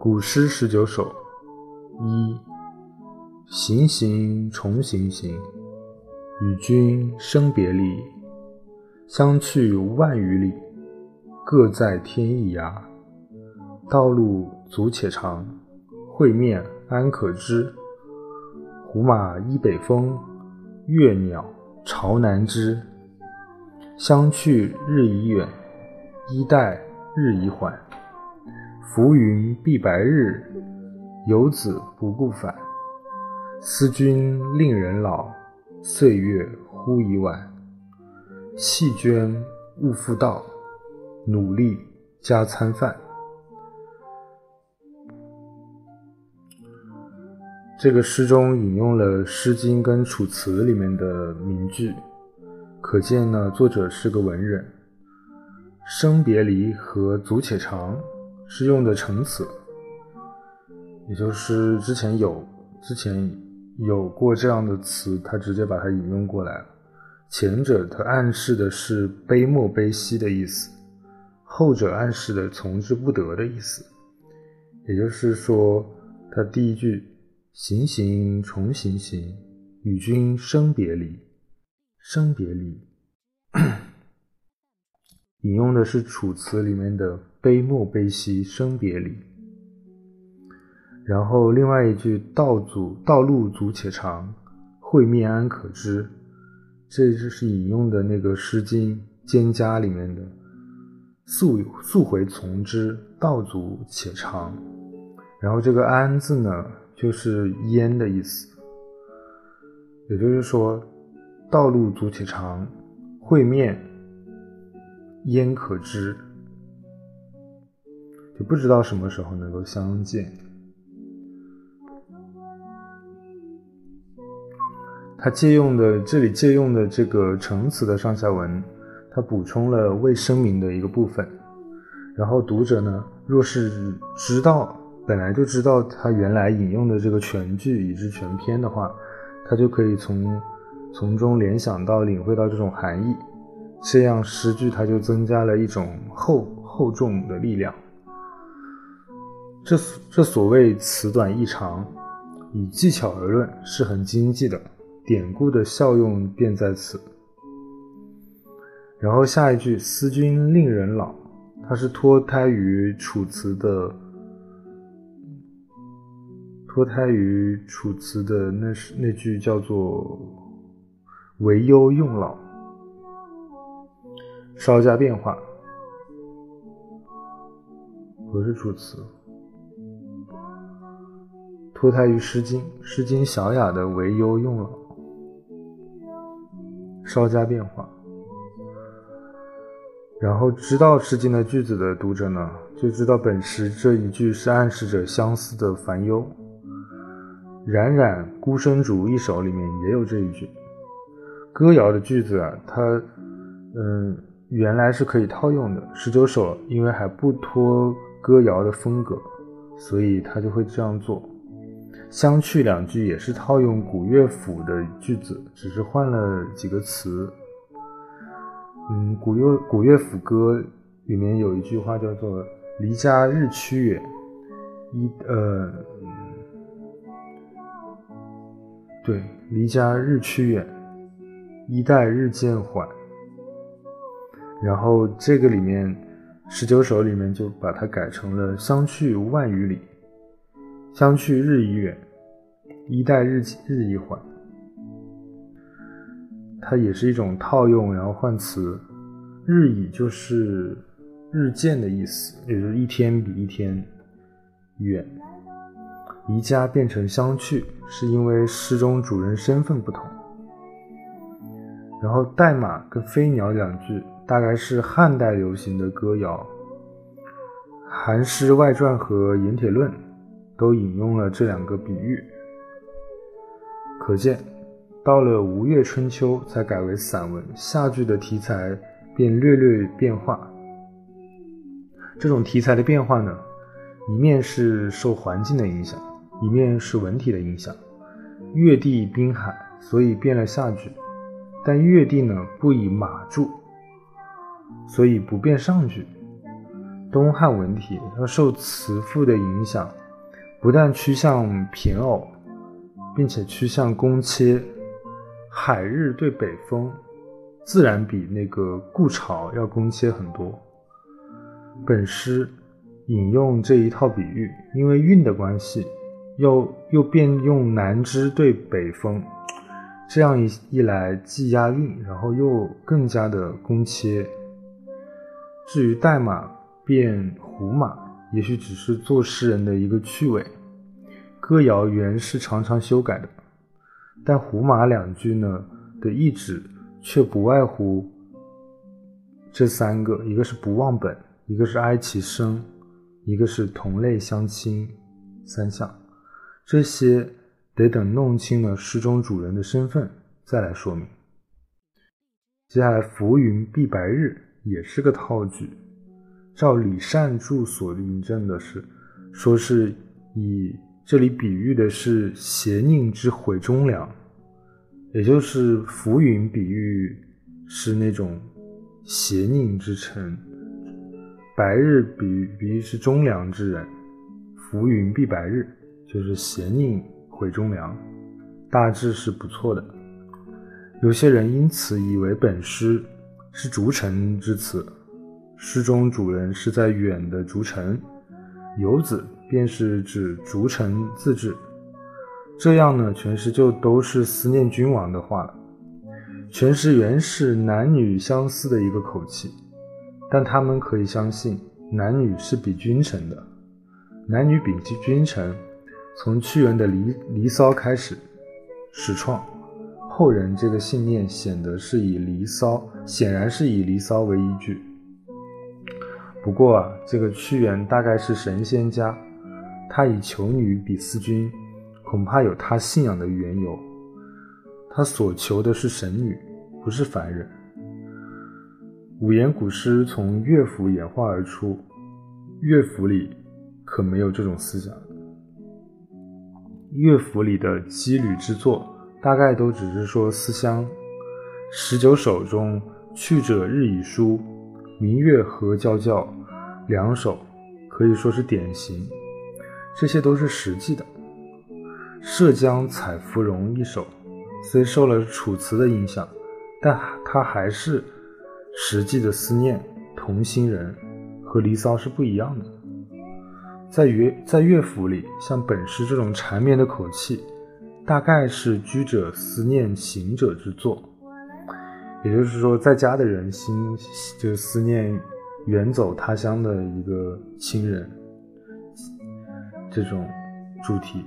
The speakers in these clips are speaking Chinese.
古诗十九首一，行行重行行，与君生别离，相去万余里，各在天一涯。道路阻且长，会面安可知？胡马依北风，越鸟巢南枝。相去日已远，衣带日已缓。浮云蔽白日，游子不顾返。思君令人老，岁月忽已晚。弃捐勿复道，努力加餐饭。这个诗中引用了《诗经》跟《楚辞》里面的名句，可见呢，作者是个文人。生别离和足且长。是用的成词，也就是之前有之前有过这样的词，他直接把它引用过来了。前者它暗示的是悲莫悲兮的意思，后者暗示的从之不得的意思。也就是说，他第一句“行行重行行，与君生别离”，生别离，引用的是《楚辞》里面的。悲莫悲兮生别离，然后另外一句“道阻道路阻且长，会面安可知”，这就是引用的那个《诗经·蒹葭》里面的“速速回从之，道阻且长”。然后这个“安”字呢，就是焉的意思，也就是说，道路阻且长，会面焉可知。就不知道什么时候能够相见。他借用的这里借用的这个成词的上下文，他补充了未声明的一个部分。然后读者呢，若是知道本来就知道他原来引用的这个全句以至全篇的话，他就可以从从中联想到、领会到这种含义。这样诗句它就增加了一种厚厚重的力量。这这所谓词短意长，以技巧而论是很经济的，典故的效用便在此。然后下一句“思君令人老”，它是脱胎于《楚辞》的，脱胎于《楚辞》的那是那句叫做“为忧用老”，稍加变化，不是《楚辞》。脱胎于《诗经》，《诗经》小雅的“为忧用老”，稍加变化。然后知道《诗经》的句子的读者呢，就知道本诗这一句是暗示着相思的烦忧。冉冉孤身竹一首里面也有这一句。歌谣的句子啊，它嗯原来是可以套用的。十九首因为还不脱歌谣的风格，所以他就会这样做。相去两句也是套用古乐府的句子，只是换了几个词。嗯，古乐古乐府歌里面有一句话叫做“离家日趋远”，一呃，对，“离家日趋远，衣带日渐缓”。然后这个里面十九首里面就把它改成了“相去万余里”。相去日已远，衣带日日已缓。它也是一种套用，然后换词。日已就是日渐的意思，也就是一天比一天远。离家变成相去，是因为诗中主人身份不同。然后代马跟飞鸟两句，大概是汉代流行的歌谣，《韩诗外传》和《盐铁论》。都引用了这两个比喻，可见到了吴越春秋才改为散文，下句的题材便略略变化。这种题材的变化呢，一面是受环境的影响，一面是文体的影响。越地滨海，所以变了下句；但越地呢不以马著，所以不变上句。东汉文体要受辞赋的影响，不但趋向骈偶，并且趋向工切。海日对北风，自然比那个故巢要工切很多。本诗引用这一套比喻，因为韵的关系，又又变用南枝对北风，这样一一来既押韵，然后又更加的工切。至于代马变胡马，也许只是做诗人的一个趣味。歌谣原是常常修改的。但“胡马”两句呢的意旨却不外乎这三个：一个是不忘本，一个是哀其声，一个是同类相亲三项。这些得等弄清了诗中主人的身份再来说明。接下来，“浮云蔽白日”也是个套句。照李善注所引证的是，说是以这里比喻的是邪佞之毁忠良。也就是浮云比喻是那种邪佞之臣，白日比喻比喻是忠良之人，浮云蔽白日就是邪佞毁忠良，大致是不错的。有些人因此以为本诗是逐臣之词，诗中主人是在远的逐臣，游子便是指逐臣自治。这样呢，全诗就都是思念君王的话了。全诗原是男女相思的一个口气，但他们可以相信男女是比君臣的。男女比君臣，从屈原的《离离骚》开始始创，后人这个信念显得是以《离骚》，显然是以《离骚》为依据。不过啊，这个屈原大概是神仙家，他以求女比思君。恐怕有他信仰的缘由，他所求的是神女，不是凡人。五言古诗从乐府演化而出，乐府里可没有这种思想。乐府里的羁旅之作，大概都只是说思乡。十九首中“去者日已疏，明月何皎皎”两首可以说是典型，这些都是实际的。涉江采芙蓉一首，虽受了楚辞的影响，但它还是实际的思念同心人，和《离骚》是不一样的。在乐在乐府里，像本诗这种缠绵的口气，大概是居者思念行者之作，也就是说，在家的人心就思念远走他乡的一个亲人，这种主题。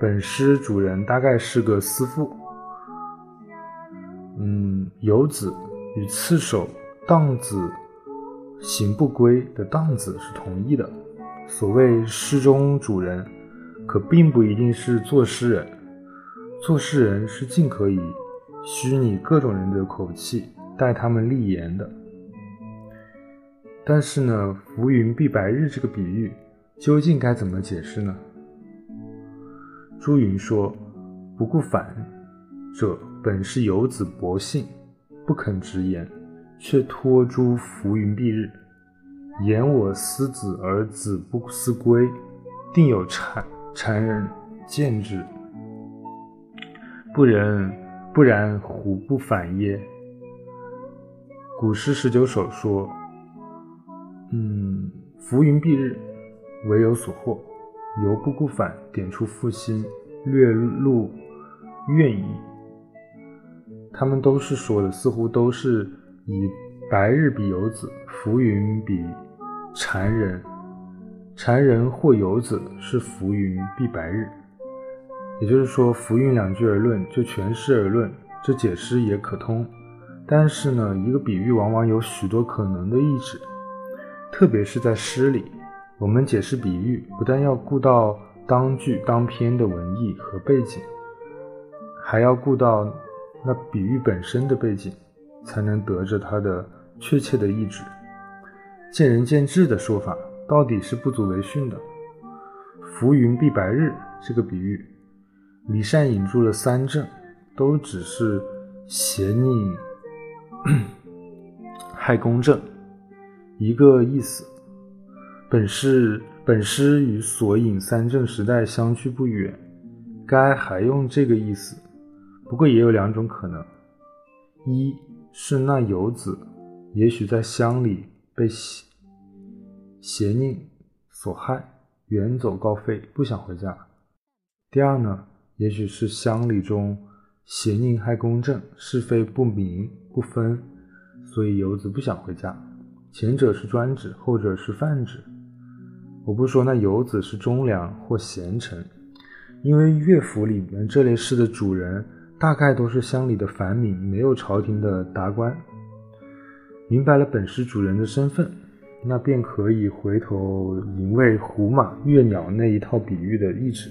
本诗主人大概是个思妇，嗯，游子与次首荡子行不归的荡子是同义的。所谓诗中主人，可并不一定是作诗人，做诗人是尽可以虚拟各种人的口气，代他们立言的。但是呢，浮云蔽白日这个比喻，究竟该怎么解释呢？朱云说：“不顾反者，本是游子薄幸，不肯直言，却托诸浮云蔽日。言我思子而子不思归，定有谗谗人见之。不然，不然，虎不反耶？”古诗十九首说：“嗯，浮云蔽日，唯有所获。”犹不顾反点出负心，略露怨意。他们都是说的，似乎都是以白日比游子，浮云比谗人，谗人或游子是浮云蔽白日。也就是说，浮云两句而论，就全诗而论，这解释也可通。但是呢，一个比喻往往有许多可能的意志，特别是在诗里。我们解释比喻，不但要顾到当句当篇的文意和背景，还要顾到那比喻本身的背景，才能得着它的确切的意志。见仁见智的说法，到底是不足为训的。浮云蔽白日这个比喻，李善引注了三证，都只是邪佞害公正，一个意思。本诗本诗与索引三镇时代相去不远，该还用这个意思。不过也有两种可能：一是那游子也许在乡里被邪邪佞所害，远走高飞，不想回家；第二呢，也许是乡里中邪佞害公正，是非不明不分，所以游子不想回家。前者是专指，后者是泛指。我不说那游子是忠良或贤臣，因为乐府里面这类诗的主人大概都是乡里的凡民，没有朝廷的达官。明白了本诗主人的身份，那便可以回头吟味胡马、月鸟那一套比喻的意志。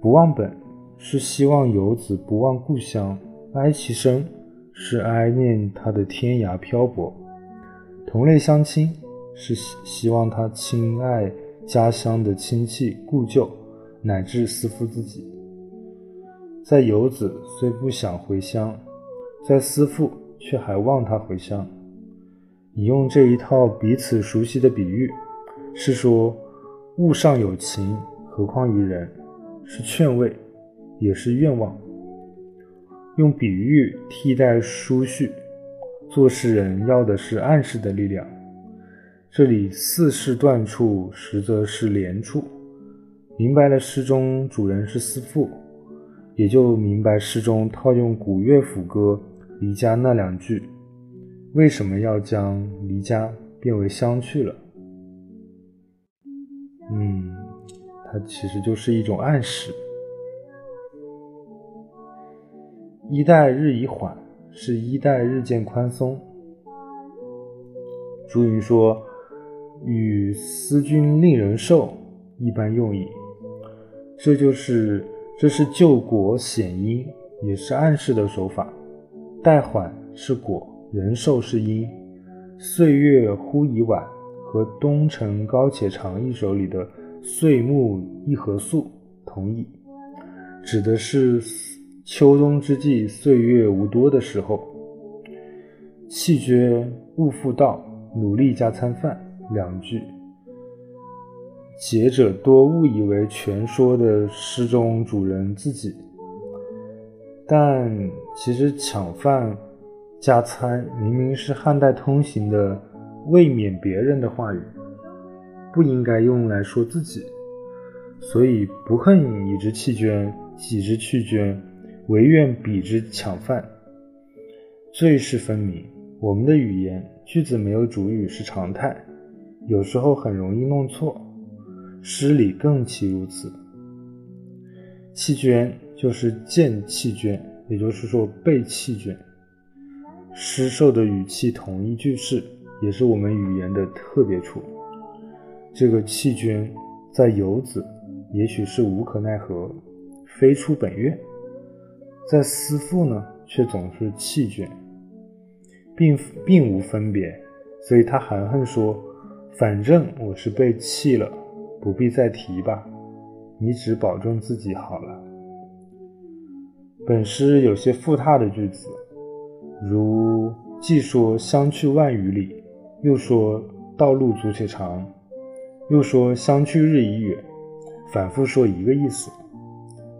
不忘本是希望游子不忘故乡，哀其身是哀念他的天涯漂泊。同类相亲是希望他亲爱家乡的亲戚故旧，乃至思夫自己。在游子虽不想回乡，在思父却还望他回乡。引用这一套彼此熟悉的比喻，是说物上有情，何况于人？是劝慰，也是愿望。用比喻替代书序。做诗人要的是暗示的力量，这里四是断处，实则是连处。明白了诗中主人是思妇，也就明白诗中套用古乐府歌《离家》那两句，为什么要将离家变为相去了？嗯，它其实就是一种暗示。衣带日已缓。是衣带日渐宽松。朱云说：“与思君令人瘦，一般用意。”这就是这是救国显因，也是暗示的手法。待缓是果，人寿是因。岁月忽已晚和东城高且长一首里的岁暮一何宿同义，指的是。秋冬之际，岁月无多的时候，弃捐勿复道，努力加餐饭两句，解者多误以为全说的诗中主人自己，但其实抢饭加餐明明是汉代通行的未免别人的话语，不应该用来说自己，所以不恨以之弃捐，己之去捐。唯愿彼之抢饭，最是分明。我们的语言句子没有主语是常态，有时候很容易弄错。诗里更其如此。弃捐就是见弃捐，也就是说被弃捐。诗受的语气同一句式，也是我们语言的特别处。这个弃捐在游子，也许是无可奈何，飞出本愿。在思妇呢，却总是弃捐，并并无分别，所以他含恨说：“反正我是被弃了，不必再提吧。你只保重自己好了。”本诗有些复沓的句子，如既说相去万余里，又说道路足且长，又说相去日已远，反复说一个意思，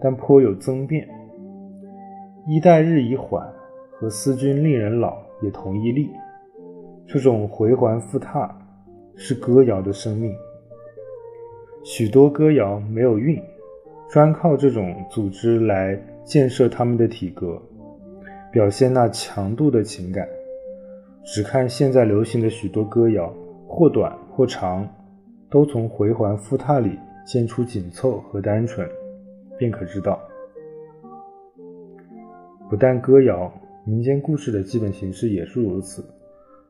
但颇有增变。衣带日已缓，和思君令人老也同一例。这种回环复沓是歌谣的生命。许多歌谣没有韵，专靠这种组织来建设他们的体格，表现那强度的情感。只看现在流行的许多歌谣，或短或长，都从回环复沓里见出紧凑和单纯，便可知道。不但歌谣，民间故事的基本形式也是如此。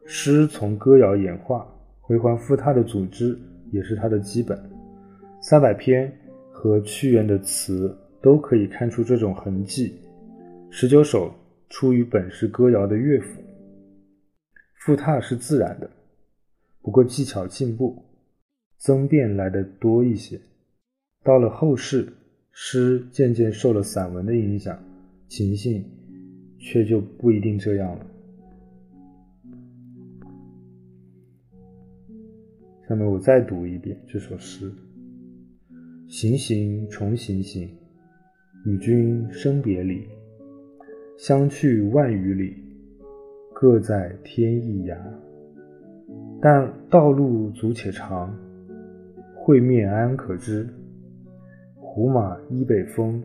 诗从歌谣演化，回环复沓的组织也是它的基本。三百篇和屈原的词都可以看出这种痕迹。十九首出于本是歌谣的乐府，复沓是自然的，不过技巧进步，增变来的多一些。到了后世，诗渐渐受了散文的影响。情形却就不一定这样了。下面我再读一遍这首诗：行行重行行，与君生别离。相去万余里，各在天一涯。但道路阻且长，会面安可知？胡马依北风，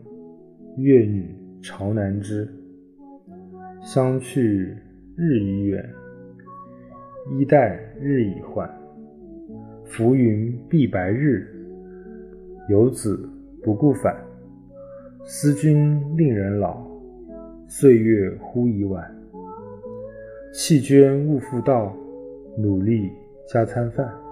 越女朝南枝。相去日已远，衣带日已换。浮云蔽白日，游子不顾返。思君令人老，岁月忽已晚。弃捐勿复道。努力加餐饭。